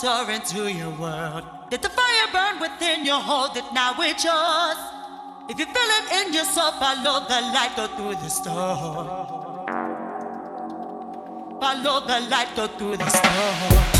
soar into your world. Let the fire burn within you, hold it now, it's yours. If you feel it in your soul, follow the light, go through the storm. Follow the light, go through the storm.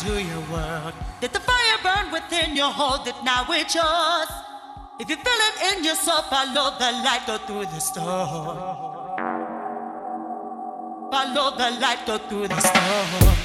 Do your work. Let the fire burn within you, hold it now, it's yours. If you feel it in yourself, follow the light, go through the storm. Follow the light, go through the storm.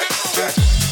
Say, you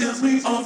last piece in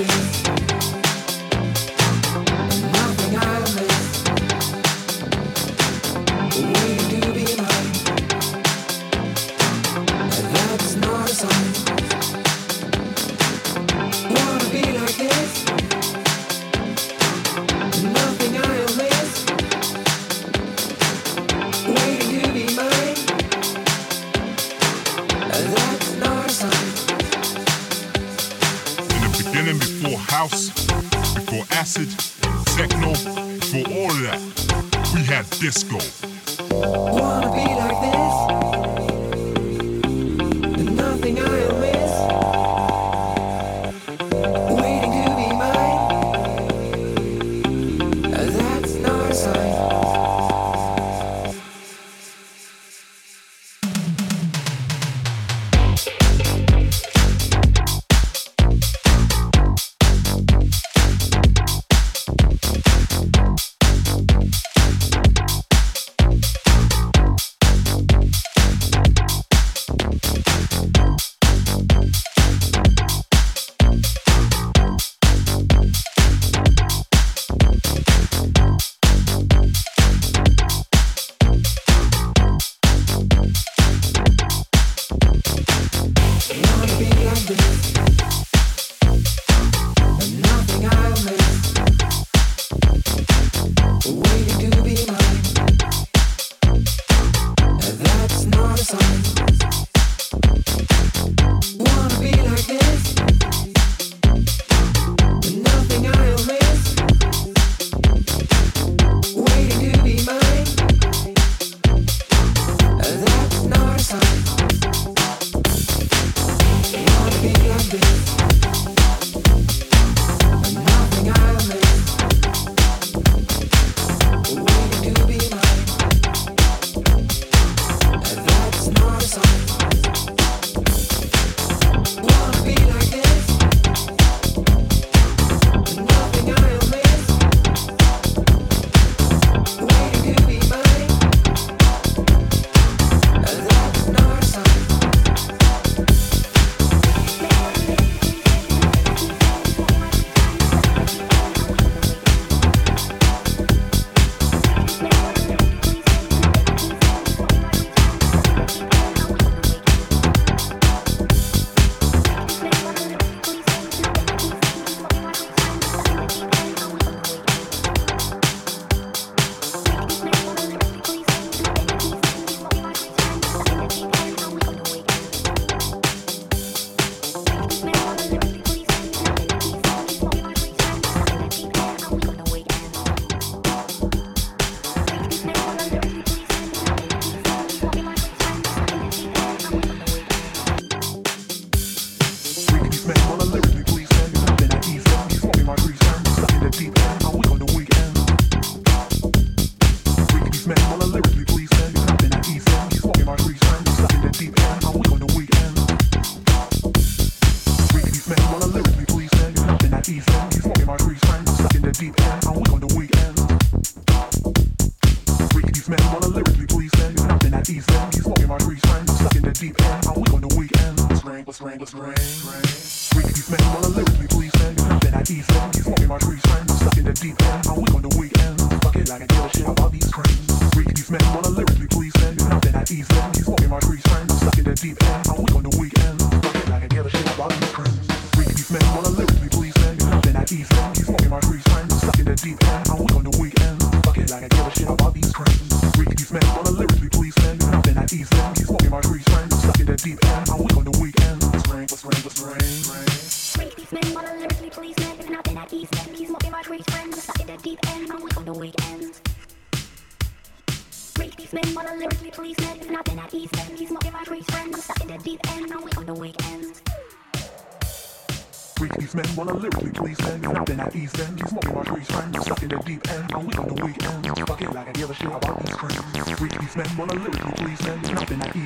East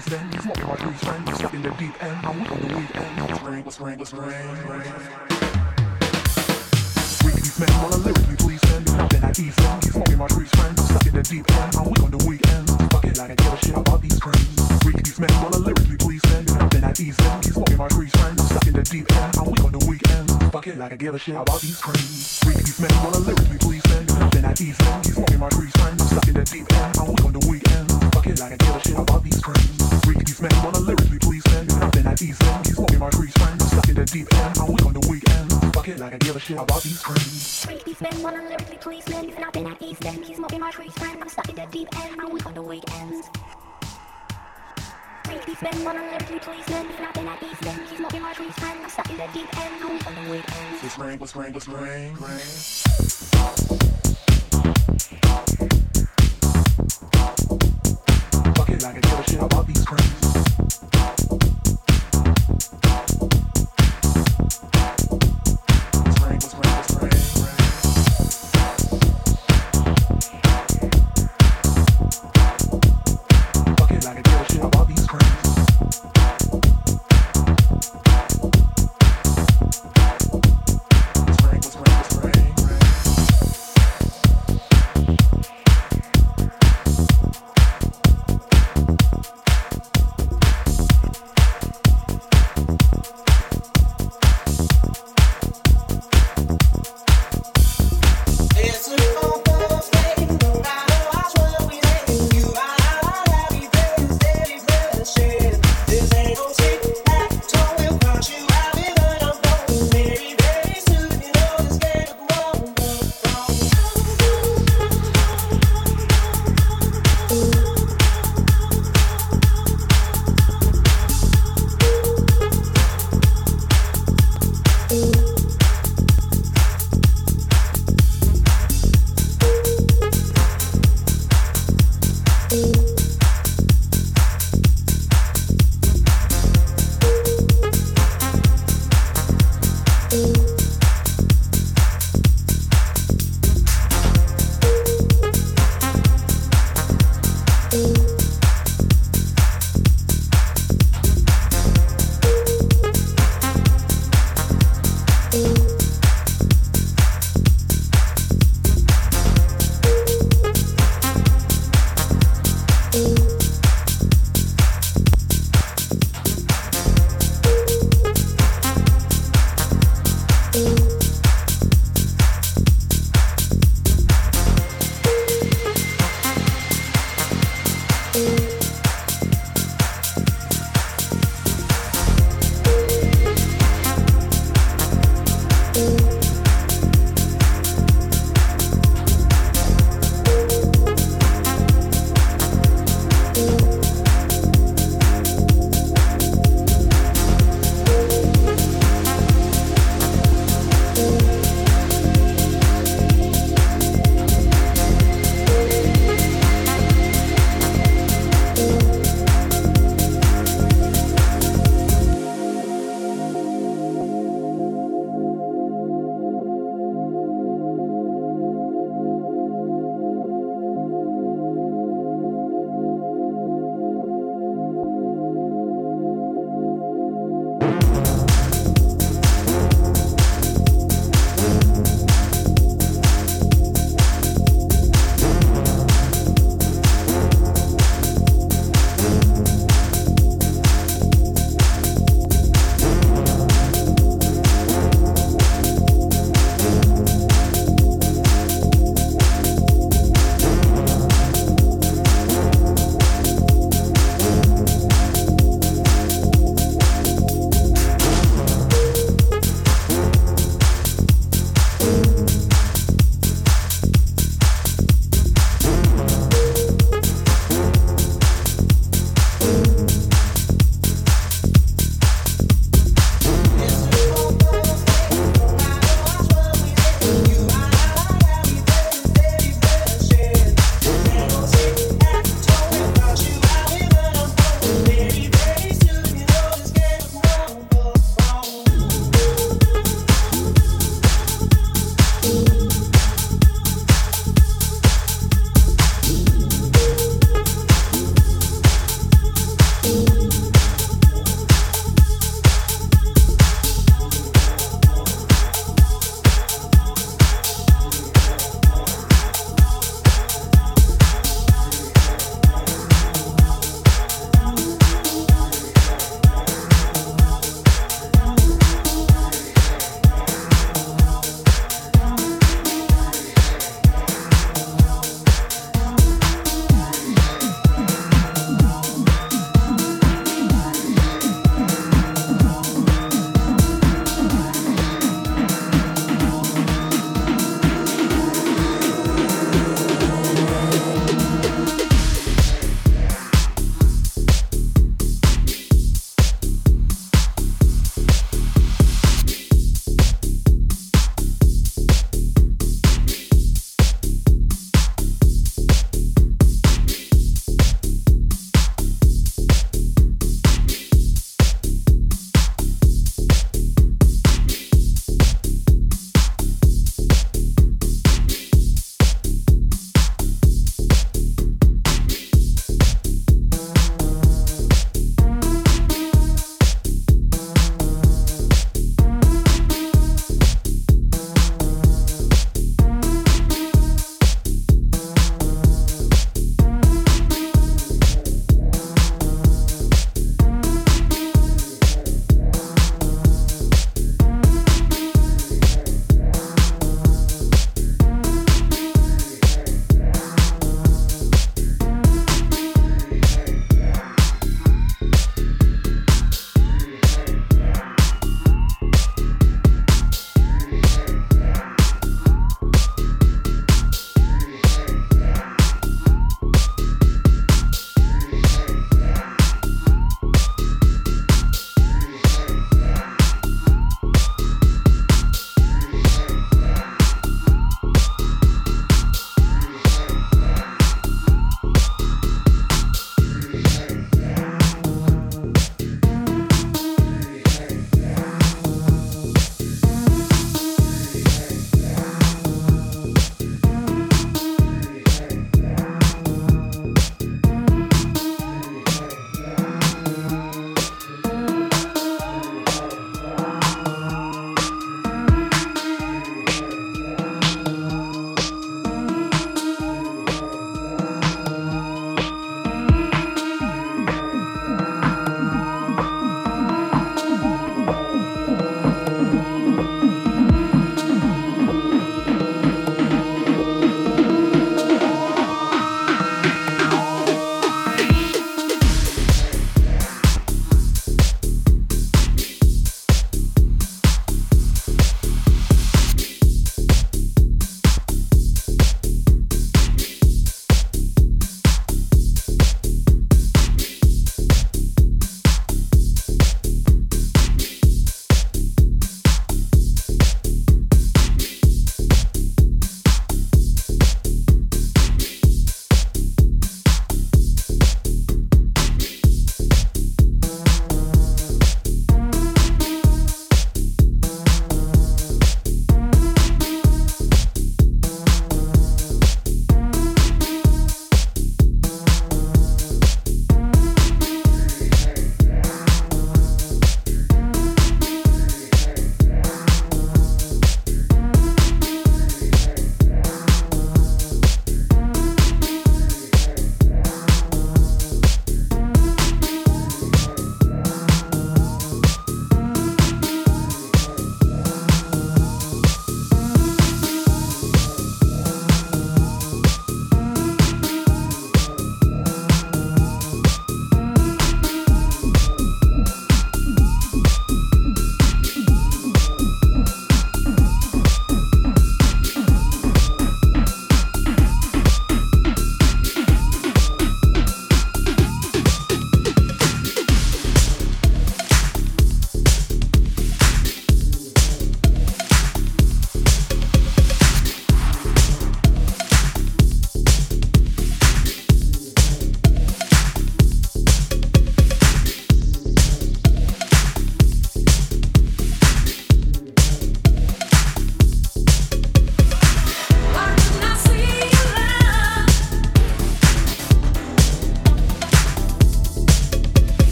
these men, he's walking like these friends, stuck in the deep end, I'm on the weak end. Let's ring, Eastman, wanna let's ring, lyric, please send then I at ease end. He's walking like these friends, stuck in the deep end, I'm weak on the weak. Fuck it, I can give a shit about these friends. Bring these men on a lyric, you please send then I at ease end. He's walking like these friends, stuck in the deep end, I'm weak on the weak. Fuck it, I can give a shit about these brain, brain, brain, brain.